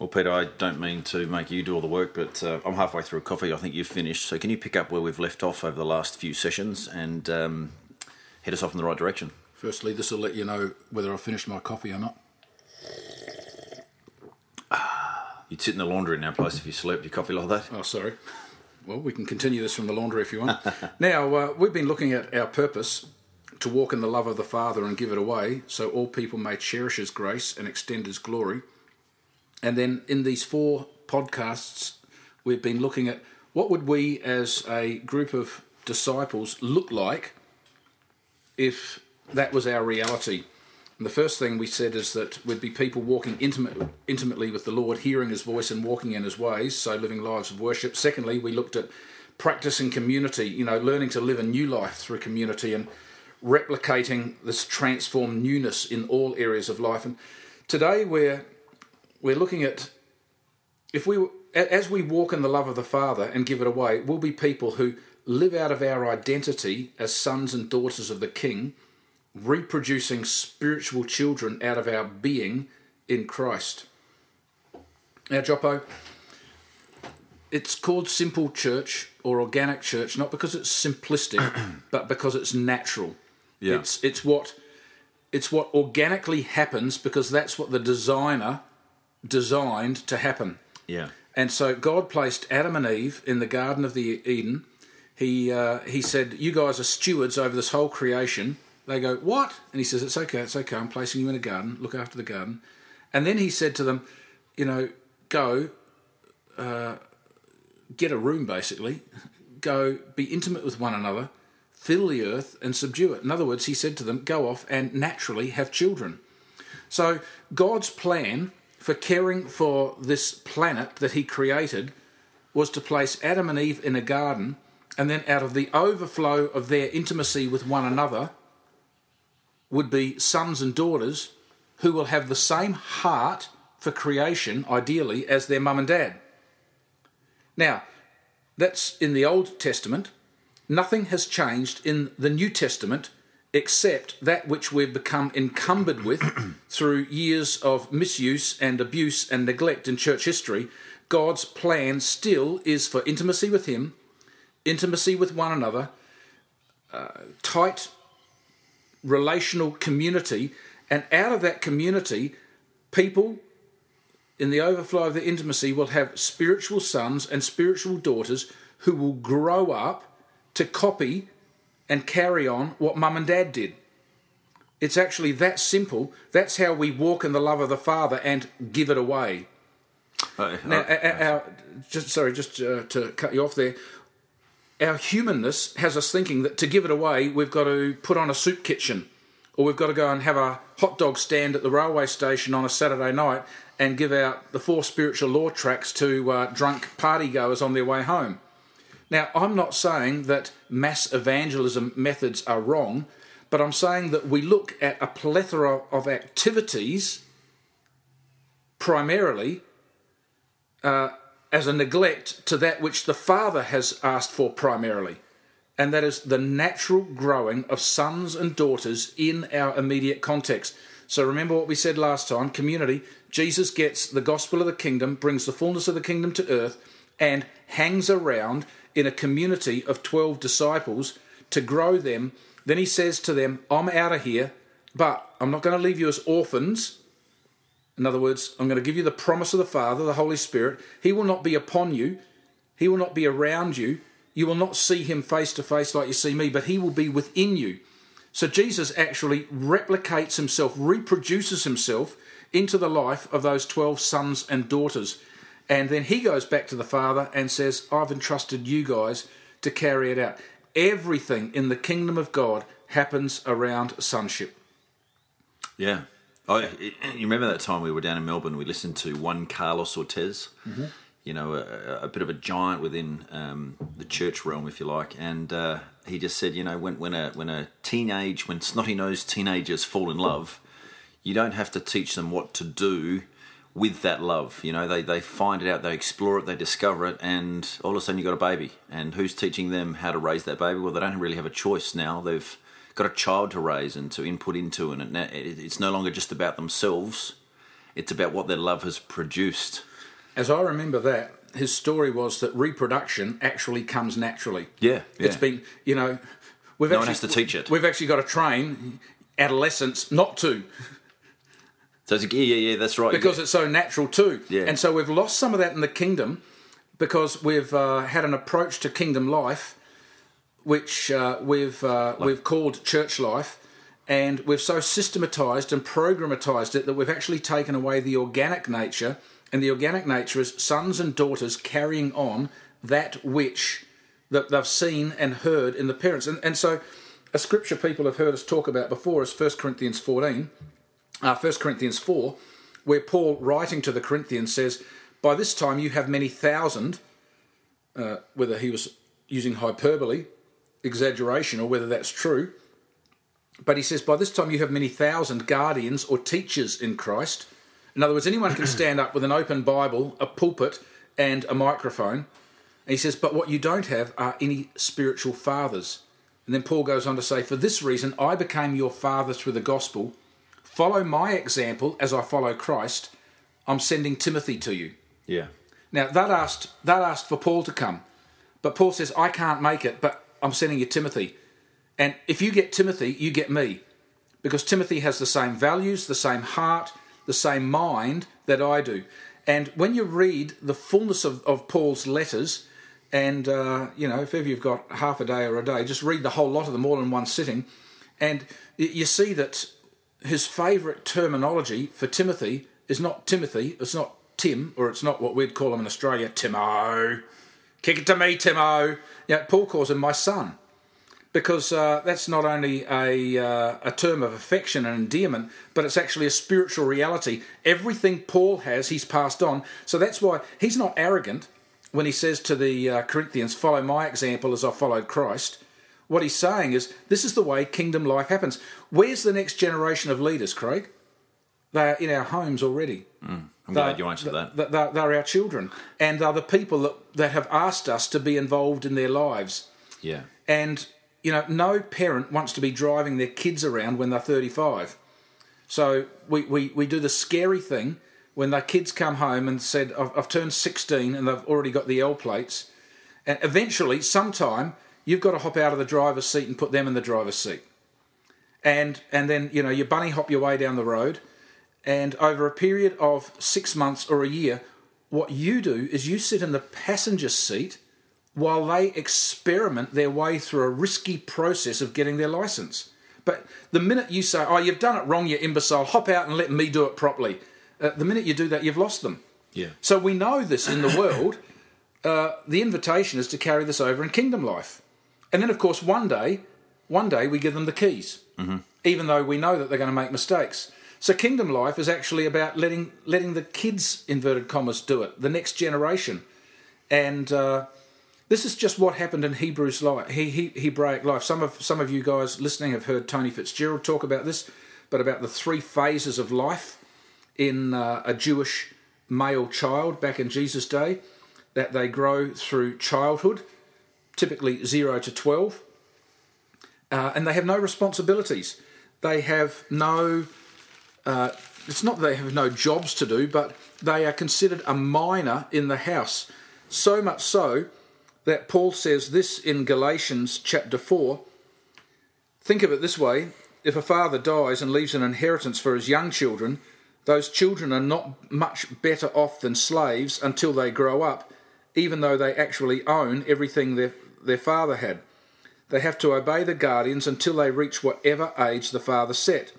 Well, Peter, I don't mean to make you do all the work, but uh, I'm halfway through a coffee. I think you've finished. So, can you pick up where we've left off over the last few sessions and um, head us off in the right direction? Firstly, this will let you know whether I've finished my coffee or not. You'd sit in the laundry in our place if you slept your coffee like that. Oh, sorry. Well, we can continue this from the laundry if you want. now, uh, we've been looking at our purpose to walk in the love of the Father and give it away, so all people may cherish His grace and extend His glory. And then in these four podcasts, we've been looking at what would we as a group of disciples look like if that was our reality. And the first thing we said is that we'd be people walking intimate, intimately with the Lord, hearing His voice and walking in His ways, so living lives of worship. Secondly, we looked at practicing community, you know, learning to live a new life through community and replicating this transformed newness in all areas of life. And today we're we're looking at if we as we walk in the love of the Father and give it away, we'll be people who live out of our identity as sons and daughters of the King, reproducing spiritual children out of our being in Christ. Now, Joppo, it's called simple church or organic church not because it's simplistic, but because it's natural. Yeah. It's it's what it's what organically happens because that's what the designer designed to happen. Yeah. And so God placed Adam and Eve in the Garden of the Eden. He uh, he said, "You guys are stewards over this whole creation." They go, "What?" And he says, "It's okay. It's okay. I'm placing you in a garden. Look after the garden." And then he said to them, "You know, go, uh, get a room. Basically, go be intimate with one another, fill the earth, and subdue it." In other words, he said to them, "Go off and naturally have children." So God's plan for caring for this planet that he created was to place Adam and Eve in a garden, and then out of the overflow of their intimacy with one another would be sons and daughters who will have the same heart for creation, ideally, as their mum and dad. Now, that's in the Old Testament. Nothing has changed in the New Testament except that which we've become encumbered with through years of misuse and abuse and neglect in church history, God's plan still is for intimacy with Him, intimacy with one another, uh, tight relational community, and out of that community, people in the overflow of the intimacy will have spiritual sons and spiritual daughters who will grow up to copy and carry on what mum and dad did. It's actually that simple. That's how we walk in the love of the Father and give it away. Uh, Now, uh, our, our, just sorry, just uh, to cut you off there. Our humanness has us thinking that to give it away, we've got to put on a soup kitchen, or we've got to go and have a hot dog stand at the railway station on a Saturday night and give out the four spiritual law tracts to uh, drunk party goers on their way home. Now, I'm not saying that mass evangelism methods are wrong, but I'm saying that we look at a plethora of activities primarily uh, as a neglect to that which the Father has asked for primarily, and that is the natural growing of sons and daughters in our immediate context. So remember what we said last time community. Jesus gets the gospel of the kingdom, brings the fullness of the kingdom to earth, and hangs around in a community of 12 disciples to grow them. Then he says to them, I'm out of here, but I'm not going to leave you as orphans. In other words, I'm going to give you the promise of the Father, the Holy Spirit. He will not be upon you, He will not be around you. You will not see Him face to face like you see me, but He will be within you. So Jesus actually replicates Himself, reproduces Himself into the life of those 12 sons and daughters. And then He goes back to the Father and says, I've entrusted you guys to carry it out. Everything in the kingdom of God happens around sonship. Yeah. Oh, you remember that time we were down in Melbourne? We listened to one Carlos Ortiz, you know, a, a bit of a giant within um, the church realm, if you like. And uh, he just said, you know, when when a when a teenage, when snotty nosed teenagers fall in love, you don't have to teach them what to do with that love. You know, they they find it out, they explore it, they discover it, and all of a sudden you have got a baby. And who's teaching them how to raise that baby? Well, they don't really have a choice now. They've got a child to raise and to input into, and it, it's no longer just about themselves. It's about what their love has produced. as I remember that, his story was that reproduction actually comes naturally. Yeah, yeah. It's been, you know, we've No actually, one has to teach it. We've actually got to train adolescents not to So it's, yeah, yeah, yeah, that's right. because it's so natural too. Yeah. And so we've lost some of that in the kingdom because we've uh, had an approach to kingdom life, which uh, we've uh, we've called church life, and we've so systematized and programmatized it that we've actually taken away the organic nature, and the organic nature is sons and daughters carrying on that which that they've seen and heard in the parents, and and so. A scripture people have heard us talk about before is 1 Corinthians 14, uh, 1 Corinthians 4, where Paul, writing to the Corinthians, says, By this time you have many thousand, uh, whether he was using hyperbole, exaggeration, or whether that's true. But he says, By this time you have many thousand guardians or teachers in Christ. In other words, anyone can stand up with an open Bible, a pulpit, and a microphone. And he says, But what you don't have are any spiritual fathers. And then Paul goes on to say, For this reason I became your father through the gospel. Follow my example as I follow Christ. I'm sending Timothy to you. yeah, Now that asked that asked for Paul to come, but Paul says I can't make it, but I'm sending you Timothy. And if you get Timothy, you get me, because Timothy has the same values, the same heart, the same mind that I do. And when you read the fullness of, of Paul's letters, and uh, you know if ever you've got half a day or a day, just read the whole lot of them all in one sitting, and you see that his favourite terminology for Timothy is not Timothy, it's not Tim, or it's not what we'd call him in Australia, Timo. Kick it to me, Timo. Yeah, Paul calls him my son because uh, that's not only a, uh, a term of affection and endearment, but it's actually a spiritual reality. Everything Paul has, he's passed on. So that's why he's not arrogant when he says to the uh, Corinthians, Follow my example as I followed Christ. What he's saying is, This is the way kingdom life happens. Where's the next generation of leaders, Craig? They are in our homes already. Hmm, I'm glad you answered that. Th- They're, they're our children, and they're the people that, that have asked us to be involved in their lives. Yeah, And, you know, no parent wants to be driving their kids around when they're 35. So we, we, we do the scary thing when their kids come home and said, I've, I've turned 16 and they've already got the L plates. And eventually, sometime, you've got to hop out of the driver's seat and put them in the driver's seat. And, and then, you know, you bunny hop your way down the road. And over a period of six months or a year, what you do is you sit in the passenger seat while they experiment their way through a risky process of getting their license. But the minute you say, "Oh, you've done it wrong, you imbecile," hop out and let me do it properly. Uh, the minute you do that, you've lost them. yeah, So we know this in the world. Uh, the invitation is to carry this over in kingdom life, and then of course one day, one day we give them the keys, mm-hmm. even though we know that they're going to make mistakes. So kingdom life is actually about letting letting the kids inverted commas do it, the next generation, and uh, this is just what happened in Hebrews life, he, he, Hebraic life. Some of some of you guys listening have heard Tony Fitzgerald talk about this, but about the three phases of life in uh, a Jewish male child back in Jesus' day, that they grow through childhood, typically zero to twelve, uh, and they have no responsibilities. They have no. Uh, it's not that they have no jobs to do, but they are considered a minor in the house. So much so that Paul says this in Galatians chapter 4. Think of it this way if a father dies and leaves an inheritance for his young children, those children are not much better off than slaves until they grow up, even though they actually own everything their, their father had. They have to obey the guardians until they reach whatever age the father set.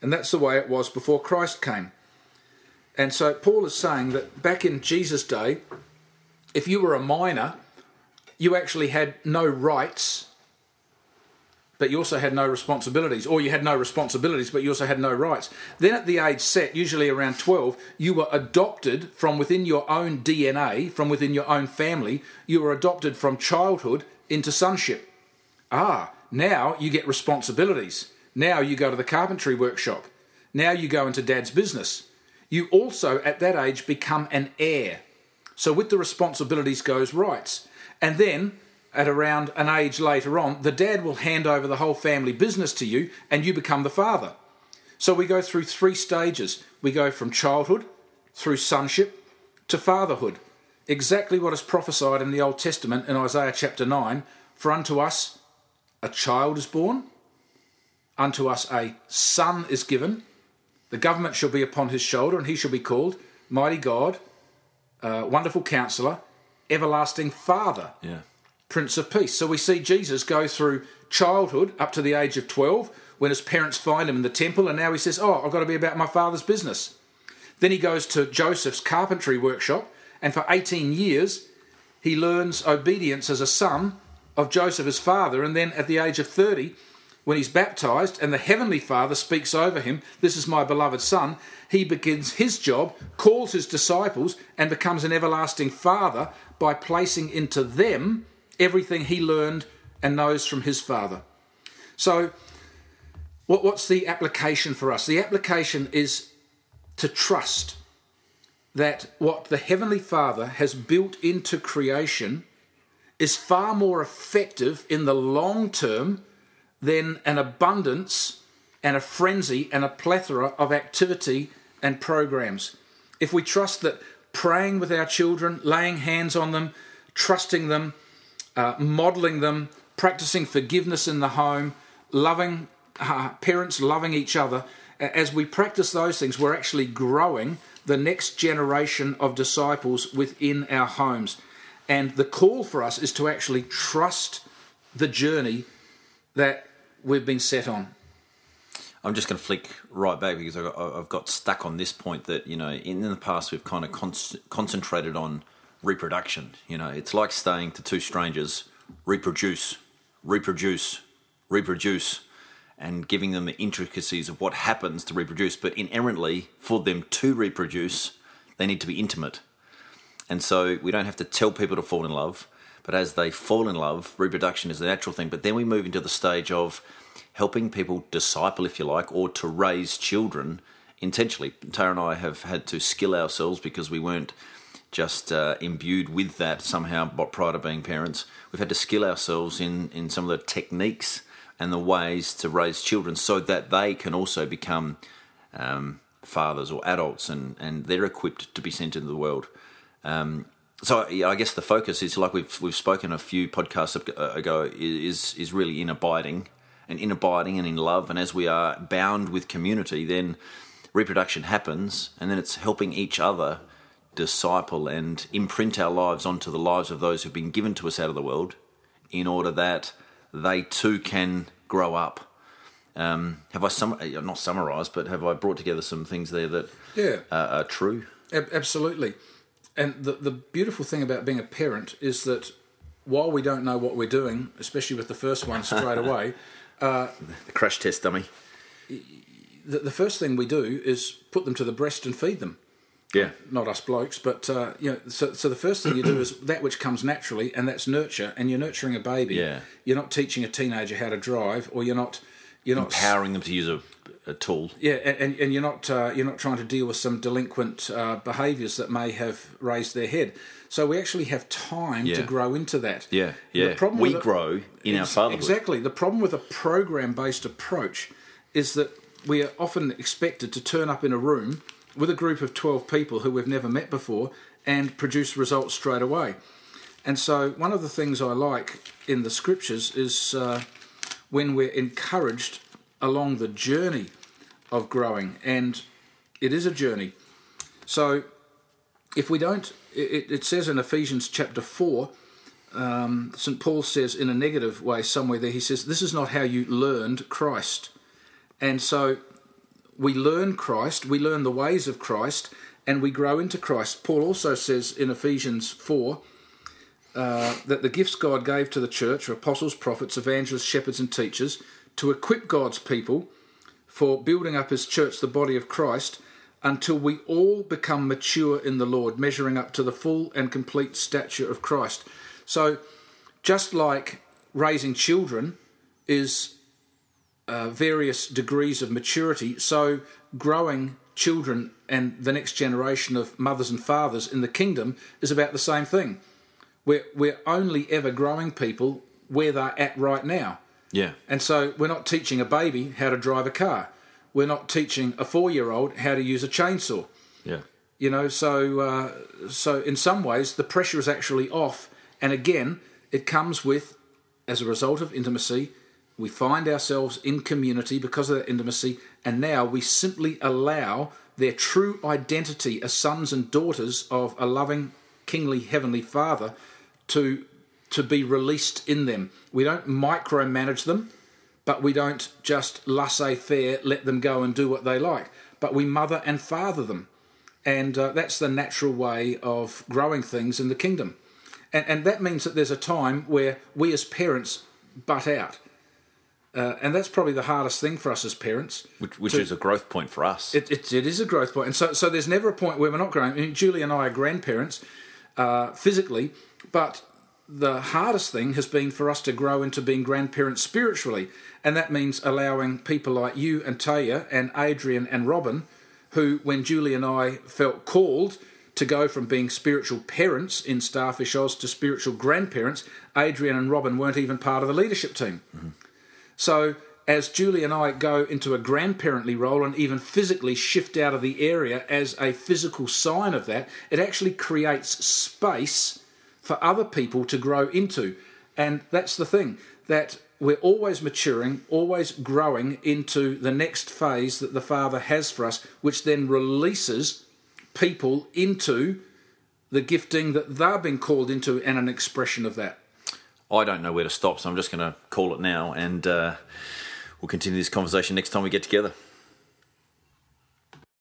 And that's the way it was before Christ came. And so Paul is saying that back in Jesus' day, if you were a minor, you actually had no rights, but you also had no responsibilities, or you had no responsibilities, but you also had no rights. Then at the age set, usually around 12, you were adopted from within your own DNA, from within your own family. You were adopted from childhood into sonship. Ah, now you get responsibilities. Now you go to the carpentry workshop. Now you go into dad's business. You also, at that age, become an heir. So with the responsibilities goes rights. And then, at around an age later on, the dad will hand over the whole family business to you and you become the father. So we go through three stages. We go from childhood, through sonship, to fatherhood. Exactly what is prophesied in the Old Testament in Isaiah chapter 9 For unto us a child is born, unto us a son is given, the government shall be upon his shoulder, and he shall be called Mighty God, uh, Wonderful Counselor, Everlasting Father, Yeah. Prince of Peace. So we see Jesus go through childhood up to the age of 12 when his parents find him in the temple, and now he says, Oh, I've got to be about my father's business. Then he goes to Joseph's carpentry workshop, and for 18 years he learns obedience as a son of Joseph, his father, and then at the age of 30, when he's baptized and the heavenly father speaks over him, This is my beloved son, he begins his job, calls his disciples, and becomes an everlasting father by placing into them everything he learned and knows from his father. So, what, what's the application for us? The application is to trust that what the Heavenly Father has built into creation is far more effective in the long term than an abundance and a frenzy and a plethora of activity and programs. If we trust that praying with our children, laying hands on them, trusting them, uh, modeling them, practicing forgiveness in the home, loving uh, parents, loving each other, as we practice those things, we're actually growing the next generation of disciples within our homes. And the call for us is to actually trust the journey that we've been set on. I'm just going to flick right back because I've got stuck on this point that you know in the past we've kind of con- concentrated on reproduction. You know, it's like saying to two strangers, reproduce, reproduce, reproduce, and giving them the intricacies of what happens to reproduce. But inherently, for them to reproduce, they need to be intimate. And so we don't have to tell people to fall in love, but as they fall in love, reproduction is the natural thing. But then we move into the stage of helping people disciple, if you like, or to raise children intentionally. Tara and I have had to skill ourselves because we weren't just uh, imbued with that somehow but prior to being parents. We've had to skill ourselves in, in some of the techniques and the ways to raise children so that they can also become um, fathers or adults and, and they're equipped to be sent into the world. Um, so I guess the focus is like we've we've spoken a few podcasts ago is is really in abiding and in abiding and in love and as we are bound with community then reproduction happens and then it's helping each other disciple and imprint our lives onto the lives of those who've been given to us out of the world in order that they too can grow up um, have I sum- uh, not summarised, but have I brought together some things there that Yeah. are, are true? Ab- absolutely. And the, the beautiful thing about being a parent is that while we don't know what we're doing, especially with the first one straight away, uh, The crash test dummy. the, the first thing we do is put them to the breast and feed them. Yeah, Not us blokes, but uh, you know. So, so the first thing you do is that which comes naturally, and that's nurture. And you're nurturing a baby. Yeah. You're not teaching a teenager how to drive, or you're not. You're not empowering them to use a, a tool. Yeah, and, and, you're not uh, you're not trying to deal with some delinquent uh, behaviours that may have raised their head. So we actually have time to grow into that. Yeah, yeah. The yeah. problem we grow in our fatherhood. Exactly. The problem with a program based approach is that we are often expected to turn up in a room with a group of 12 people who we've never met before and produce results straight away. And so, one of the things I like in the scriptures is uh, when we're encouraged along the journey of growing, and it is a journey. So, if we don't, it, it says in Ephesians chapter 4, um, St. Paul says in a negative way somewhere there, he says, This is not how you learned Christ. And so we learn Christ, we learn the ways of Christ, and we grow into Christ. Paul also says in Ephesians 4 uh, that the gifts God gave to the church are apostles, prophets, evangelists, shepherds, and teachers to equip God's people for building up his church, the body of Christ, until we all become mature in the Lord, measuring up to the full and complete stature of Christ. So, just like raising children is uh, various degrees of maturity, so growing children and the next generation of mothers and fathers in the kingdom is about the same thing. We're, we're only ever growing people where they're at right now. Yeah, And so we're not teaching a baby how to drive a car. We're not teaching a four year old how to use a chainsaw. yeah, You know, so uh, so in some ways the pressure is actually off, and again, it comes with as a result of intimacy. We find ourselves in community because of that intimacy, and now we simply allow their true identity as sons and daughters of a loving, kingly, heavenly Father to to be released in them. We don't micromanage them, but we don't just laissez faire, let them go and do what they like. But we mother and father them. And uh, that's the natural way of growing things in the kingdom. And, and that means that there's a time where we as parents butt out. Uh, and that's probably the hardest thing for us as parents. Which, which to- is a growth point for us. It, it, it is a growth point. And so, so there's never a point where we're not growing. I mean, Julie and I are grandparents uh, physically, but the hardest thing has been for us to grow into being grandparents spiritually. And that means allowing people like you and Taya and Adrian and Robin, who, when Julie and I felt called to go from being spiritual parents in Starfish Oz to spiritual grandparents, Adrian and Robin weren't even part of the leadership team. So as Julie and I go into a grandparently role and even physically shift out of the area as a physical sign of that, it actually creates space for other people to grow into. And that's the thing that we're always maturing, always growing into the next phase that the Father has for us, which then releases people into the gifting that they've been called into and an expression of that. I don't know where to stop, so I'm just going to call it now, and uh, we'll continue this conversation next time we get together.